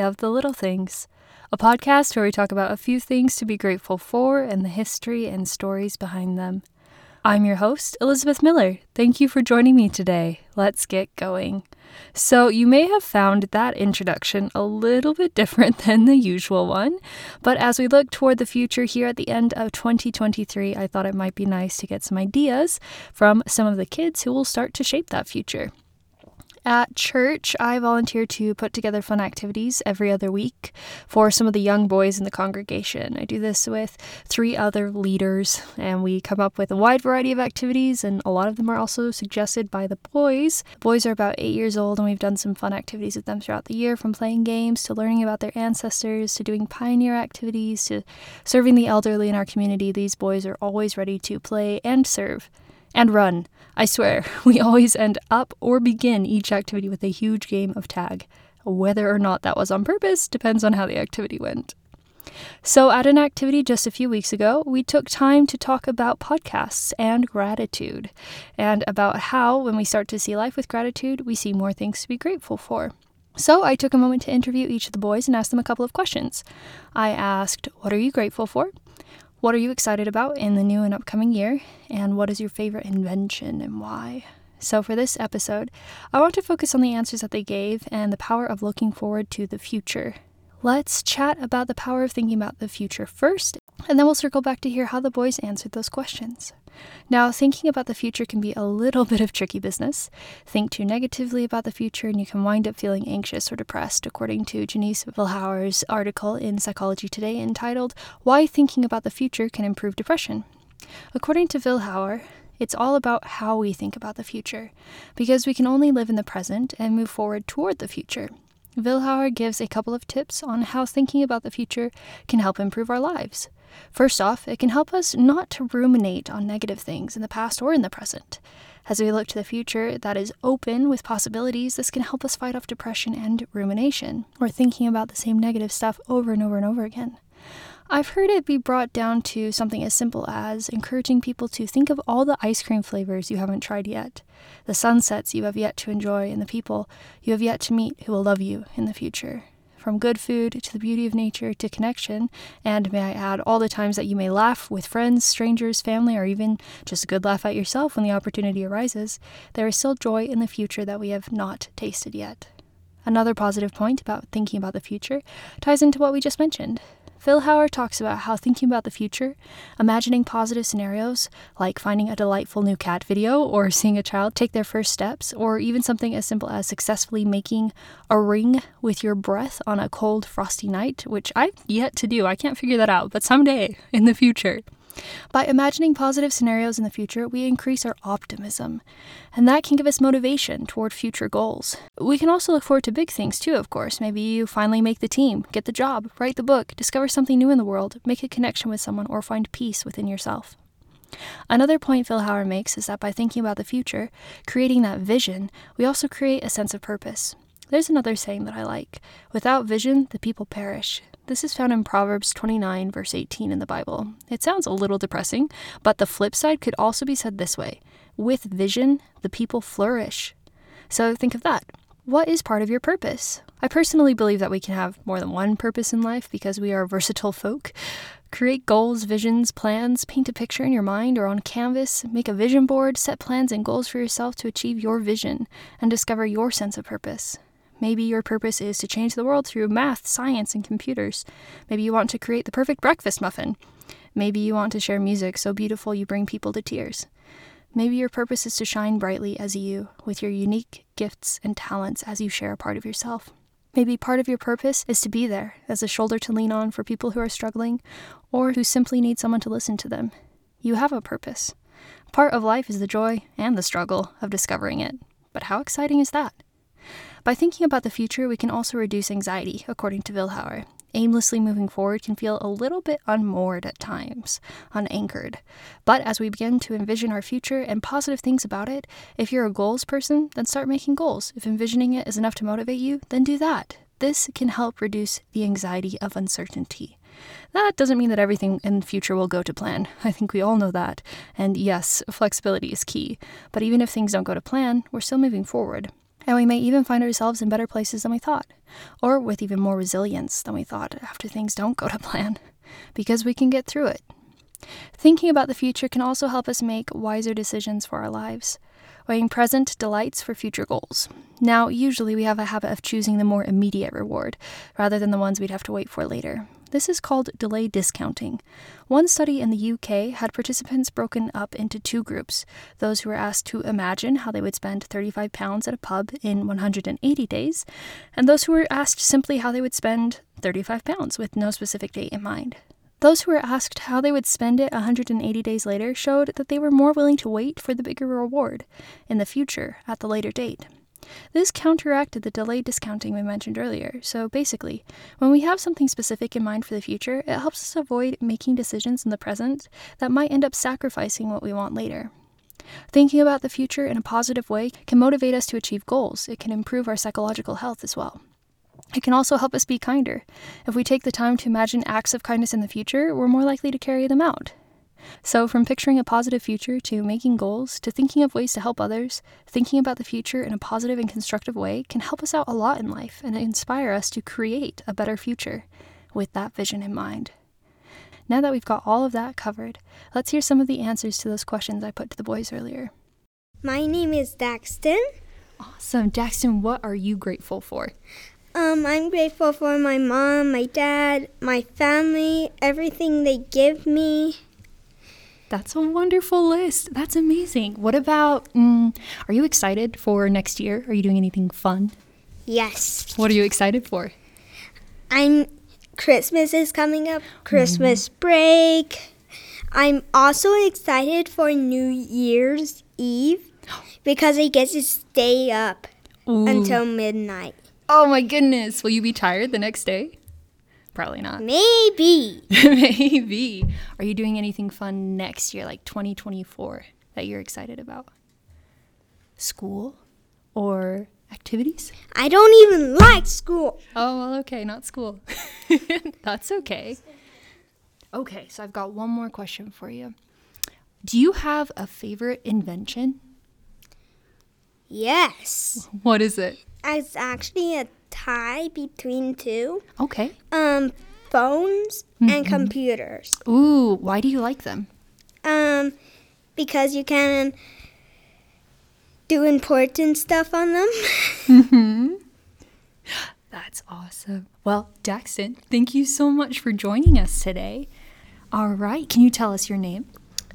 Of the Little Things, a podcast where we talk about a few things to be grateful for and the history and stories behind them. I'm your host, Elizabeth Miller. Thank you for joining me today. Let's get going. So, you may have found that introduction a little bit different than the usual one, but as we look toward the future here at the end of 2023, I thought it might be nice to get some ideas from some of the kids who will start to shape that future. At church, I volunteer to put together fun activities every other week for some of the young boys in the congregation. I do this with three other leaders, and we come up with a wide variety of activities, and a lot of them are also suggested by the boys. The boys are about eight years old, and we've done some fun activities with them throughout the year from playing games to learning about their ancestors to doing pioneer activities to serving the elderly in our community. These boys are always ready to play and serve and run. I swear, we always end up or begin each activity with a huge game of tag. Whether or not that was on purpose depends on how the activity went. So, at an activity just a few weeks ago, we took time to talk about podcasts and gratitude, and about how, when we start to see life with gratitude, we see more things to be grateful for. So, I took a moment to interview each of the boys and ask them a couple of questions. I asked, What are you grateful for? What are you excited about in the new and upcoming year? And what is your favorite invention and why? So, for this episode, I want to focus on the answers that they gave and the power of looking forward to the future. Let's chat about the power of thinking about the future first, and then we'll circle back to hear how the boys answered those questions. Now, thinking about the future can be a little bit of tricky business. Think too negatively about the future, and you can wind up feeling anxious or depressed, according to Jennice Vilhauer's article in Psychology Today entitled, Why Thinking About the Future Can Improve Depression. According to Vilhauer, it's all about how we think about the future, because we can only live in the present and move forward toward the future. Vilhauer gives a couple of tips on how thinking about the future can help improve our lives. First off, it can help us not to ruminate on negative things in the past or in the present. As we look to the future that is open with possibilities, this can help us fight off depression and rumination, or thinking about the same negative stuff over and over and over again. I've heard it be brought down to something as simple as encouraging people to think of all the ice cream flavors you haven't tried yet, the sunsets you have yet to enjoy, and the people you have yet to meet who will love you in the future. From good food to the beauty of nature to connection, and may I add, all the times that you may laugh with friends, strangers, family, or even just a good laugh at yourself when the opportunity arises, there is still joy in the future that we have not tasted yet. Another positive point about thinking about the future ties into what we just mentioned Vilhauer talks about how thinking about the future, imagining positive scenarios like finding a delightful new cat video or seeing a child take their first steps, or even something as simple as successfully making a ring with your breath on a cold, frosty night, which I've yet to do. I can't figure that out, but someday in the future. By imagining positive scenarios in the future, we increase our optimism, and that can give us motivation toward future goals. We can also look forward to big things too, of course. Maybe you finally make the team, get the job, write the book, discover something new in the world, make a connection with someone, or find peace within yourself. Another point Vilhauer makes is that by thinking about the future, creating that vision, we also create a sense of purpose. There's another saying that I like without vision, the people perish. This is found in Proverbs 29, verse 18 in the Bible. It sounds a little depressing, but the flip side could also be said this way With vision, the people flourish. So think of that. What is part of your purpose? I personally believe that we can have more than one purpose in life because we are versatile folk. Create goals, visions, plans, paint a picture in your mind or on canvas, make a vision board, set plans and goals for yourself to achieve your vision, and discover your sense of purpose. Maybe your purpose is to change the world through math, science, and computers. Maybe you want to create the perfect breakfast muffin. Maybe you want to share music so beautiful you bring people to tears. Maybe your purpose is to shine brightly as you, with your unique gifts and talents as you share a part of yourself. Maybe part of your purpose is to be there as a shoulder to lean on for people who are struggling or who simply need someone to listen to them. You have a purpose. Part of life is the joy and the struggle of discovering it. But how exciting is that? By thinking about the future, we can also reduce anxiety, according to Vilhauer. Aimlessly moving forward can feel a little bit unmoored at times, unanchored. But as we begin to envision our future and positive things about it, if you're a goals person, then start making goals. If envisioning it is enough to motivate you, then do that. This can help reduce the anxiety of uncertainty. That doesn't mean that everything in the future will go to plan. I think we all know that. And yes, flexibility is key. But even if things don't go to plan, we're still moving forward. And we may even find ourselves in better places than we thought, or with even more resilience than we thought after things don't go to plan, because we can get through it. Thinking about the future can also help us make wiser decisions for our lives, weighing present delights for future goals. Now, usually we have a habit of choosing the more immediate reward rather than the ones we'd have to wait for later. This is called delay discounting. One study in the UK had participants broken up into two groups those who were asked to imagine how they would spend £35 at a pub in 180 days, and those who were asked simply how they would spend £35 with no specific date in mind. Those who were asked how they would spend it 180 days later showed that they were more willing to wait for the bigger reward in the future at the later date. This counteracted the delayed discounting we mentioned earlier. So basically, when we have something specific in mind for the future, it helps us avoid making decisions in the present that might end up sacrificing what we want later. Thinking about the future in a positive way can motivate us to achieve goals. It can improve our psychological health as well. It can also help us be kinder. If we take the time to imagine acts of kindness in the future, we're more likely to carry them out. So, from picturing a positive future to making goals to thinking of ways to help others, thinking about the future in a positive and constructive way can help us out a lot in life and inspire us to create a better future with that vision in mind. Now that we've got all of that covered, let's hear some of the answers to those questions I put to the boys earlier. My name is Daxton. Awesome. Daxton, what are you grateful for? Um, I'm grateful for my mom, my dad, my family, everything they give me. That's a wonderful list. That's amazing. What about, mm, are you excited for next year? Are you doing anything fun? Yes. What are you excited for? I'm, Christmas is coming up, Christmas break. I'm also excited for New Year's Eve because I get to stay up Ooh. until midnight. Oh my goodness. Will you be tired the next day? Probably not. Maybe. Maybe. Are you doing anything fun next year, like 2024, that you're excited about? School or activities? I don't even like school. Oh, well, okay, not school. That's okay. Okay, so I've got one more question for you. Do you have a favorite invention? Yes. What is it? It's actually a tie between two. Okay. Um, phones and computers. Ooh, why do you like them? Um, because you can do important stuff on them. mm-hmm. That's awesome. Well, Daxton, thank you so much for joining us today. All right, can you tell us your name?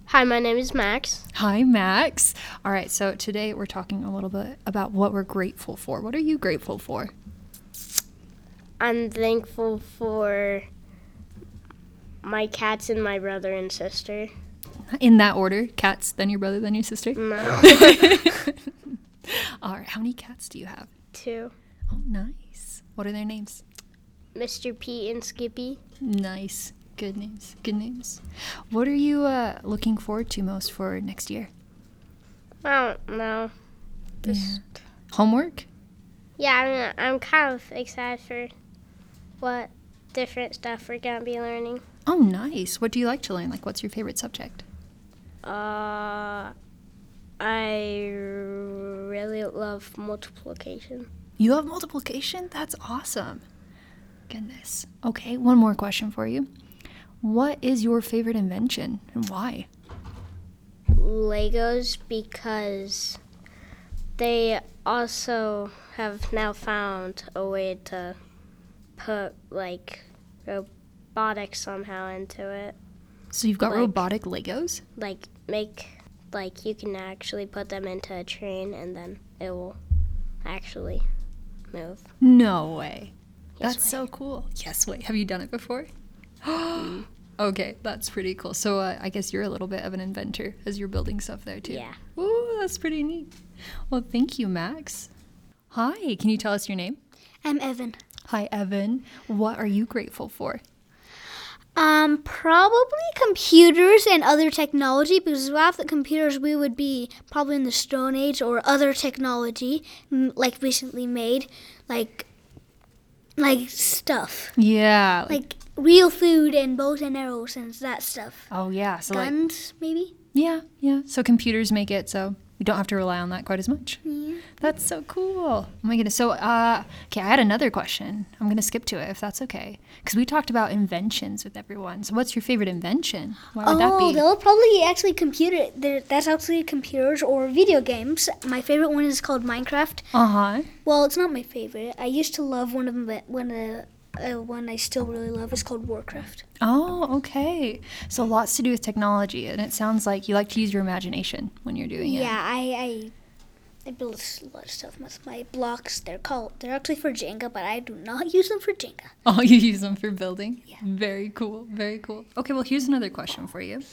Hi, my name is Max. Hi, Max. All right, so today we're talking a little bit about what we're grateful for. What are you grateful for? I'm thankful for my cats and my brother and sister. In that order cats, then your brother, then your sister? No, All right, how many cats do you have? two. Oh, nice. What are their names? Mr. P and Skippy. Nice. Good names. Good names. What are you uh, looking forward to most for next year? I don't know. Just, Homework? yeah, I'm, I'm kind of excited for what different stuff we're going to be learning. Oh, nice. What do you like to learn? Like, what's your favorite subject? Uh, I really love multiplication. You love multiplication? That's awesome. Goodness. Okay, one more question for you. What is your favorite invention and why? Legos because they also have now found a way to put like robotics somehow into it. So you've got Like- robotic Legos? Like make like you can actually put them into a train and then it will actually move. No way. Yes That's way. so cool. Yes, wait. Have you done it before? okay, that's pretty cool. So uh, I guess you're a little bit of an inventor as you're building stuff there too. Yeah. Ooh, that's pretty neat. Well, thank you, Max. Hi, can you tell us your name? I'm Evan. Hi, Evan. What are you grateful for? Um, probably computers and other technology because without the computers, we would be probably in the Stone Age or other technology, like recently made, like, like stuff, Yeah. like real food and bows and arrows and that stuff. oh yeah. So like Guns, maybe. yeah, yeah. So computers make it so We don't have to rely on that quite as much. That's so cool. Oh my goodness. So, uh, okay, I had another question. I'm going to skip to it if that's okay. Because we talked about inventions with everyone. So, what's your favorite invention? Why would that Oh, be? they'll probably actually computer. That's actually computers or video games. My favorite one is called Minecraft. Uh huh. Well, it's not my favorite. I used to love one of them, but one of the uh, one I still really love is called Warcraft. Oh, okay. So, lots to do with technology. And it sounds like you like to use your imagination when you're doing it. Yeah, I, I I build a lot of stuff with my blocks. They're called they're actually for Jenga, but I do not use them for Jenga. Oh, you use them for building? Yeah. Very cool. Very cool. Okay, well, here's another question for you.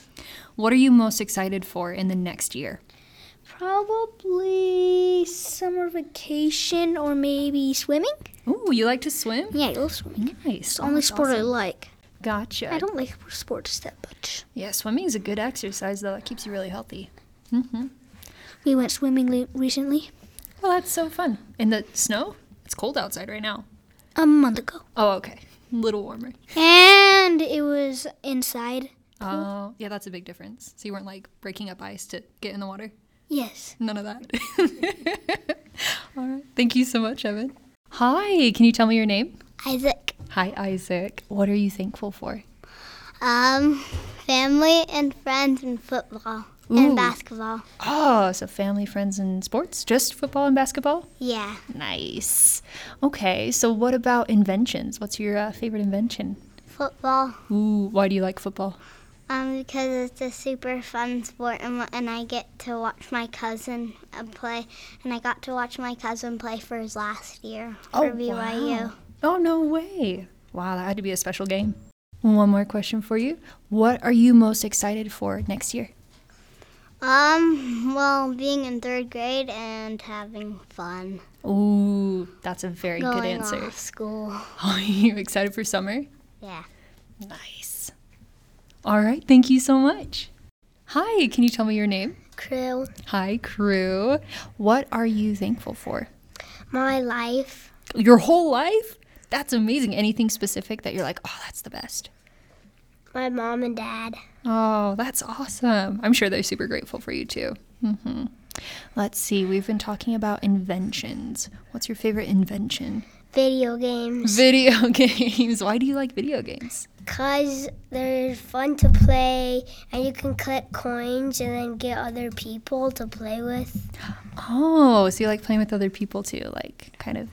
What are you most excited for in the next year? Probably summer vacation or maybe swimming. Oh, you like to swim? Yeah, I love swimming. Nice. It's the only that's sport I like. Gotcha. I don't like sports that much. Yeah, swimming is a good exercise, though. It keeps you really healthy. Mm-hmm. We went swimming recently, Well, that's so fun. In the snow? It's cold outside right now. a month ago, Oh, okay. A little warmer. and it was inside. Oh, yeah, that's a big difference. So you weren't like breaking up ice to get in the water? Yes. None of that. All right. Thank you so much, Evan. Hi, can you tell me your name? Isaac. Hi, Isaac. What are you thankful for? Um, family and friends and football Ooh. and basketball. Oh, so family, friends, and sports? Just football and basketball? Yeah. Nice. Okay, so what about inventions? What's your uh, favorite invention? Football. Ooh, why do you like football? Um, because it's a super fun sport and, and I get to watch my cousin uh, play. And I got to watch my cousin play for his last year for BYU. Oh, no way. Wow, that had to be a special game. One more question for you. What are you most excited for next year? Um, well, being in third grade and having fun. Ooh, that's a very good Going answer. off school. Are you excited for summer? Yeah. Nice. All right, thank you so much. Hi, can you tell me your name? Crew. Hi, crew. What are you thankful for? My life. Your whole life? That's amazing. Anything specific that you're like, oh, that's the best? My mom and dad. Oh, that's awesome. I'm sure they're super grateful for you too. hmm Let's see. We've been talking about inventions. What's your favorite invention? Video games. Video games. Why do you like video games? Because they're fun to play and you can collect coins and then get other people to play with. Oh, so you like playing with other people too, like kind of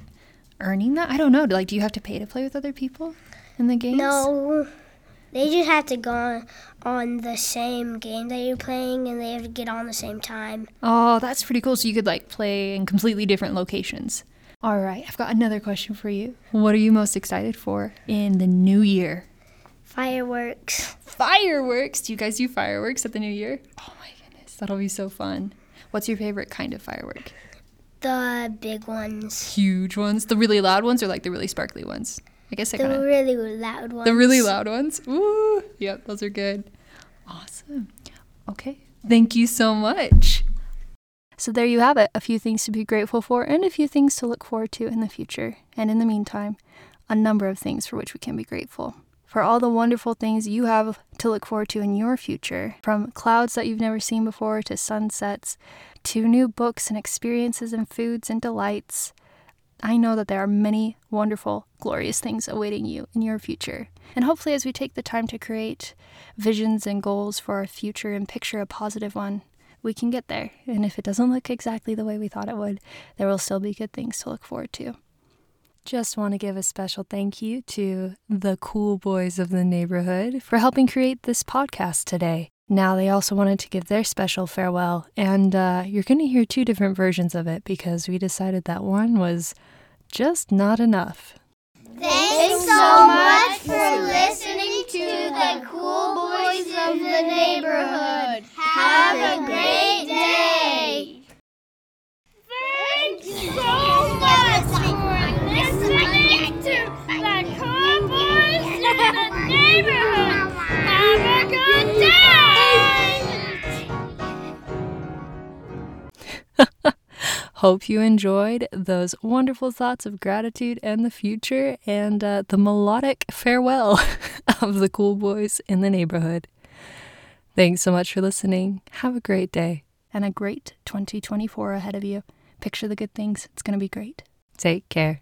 earning that? I don't know. Like, do you have to pay to play with other people in the games? No, they just have to go on, on the same game that you're playing and they have to get on the same time. Oh, that's pretty cool. So you could like play in completely different locations. All right, I've got another question for you. What are you most excited for in the new year? Fireworks. Fireworks. Do you guys do fireworks at the new year? Oh my goodness, that'll be so fun. What's your favorite kind of firework? The big ones. Huge ones, the really loud ones, or like the really sparkly ones? I guess I The kind of really loud ones. the really loud ones. Ooh, yep, those are good. Awesome. Okay, thank you so much. So there you have it, a few things to be grateful for and a few things to look forward to in the future. And in the meantime, a number of things for which we can be grateful. For all the wonderful things you have to look forward to in your future, from clouds that you've never seen before to sunsets, to new books and experiences and foods and delights. I know that there are many wonderful, glorious things awaiting you in your future. And hopefully, as we take the time to create visions and goals for our future and picture a positive one, we can get there. And if it doesn't look exactly the way we thought it would, there will still be good things to look forward to. Just want to give a special thank you to the cool boys of the neighborhood for helping create this podcast today. Now, they also wanted to give their special farewell, and uh, you're going to hear two different versions of it because we decided that one was just not enough. Thanks so much for listening to the Cool Boys of the Neighborhood. Have a great Hope you enjoyed those wonderful thoughts of gratitude and the future and uh, the melodic farewell of the cool boys in the neighborhood. Thanks so much for listening. Have a great day. and a great 2024 ahead of you. Picture the good things. It's going to be great. Take care.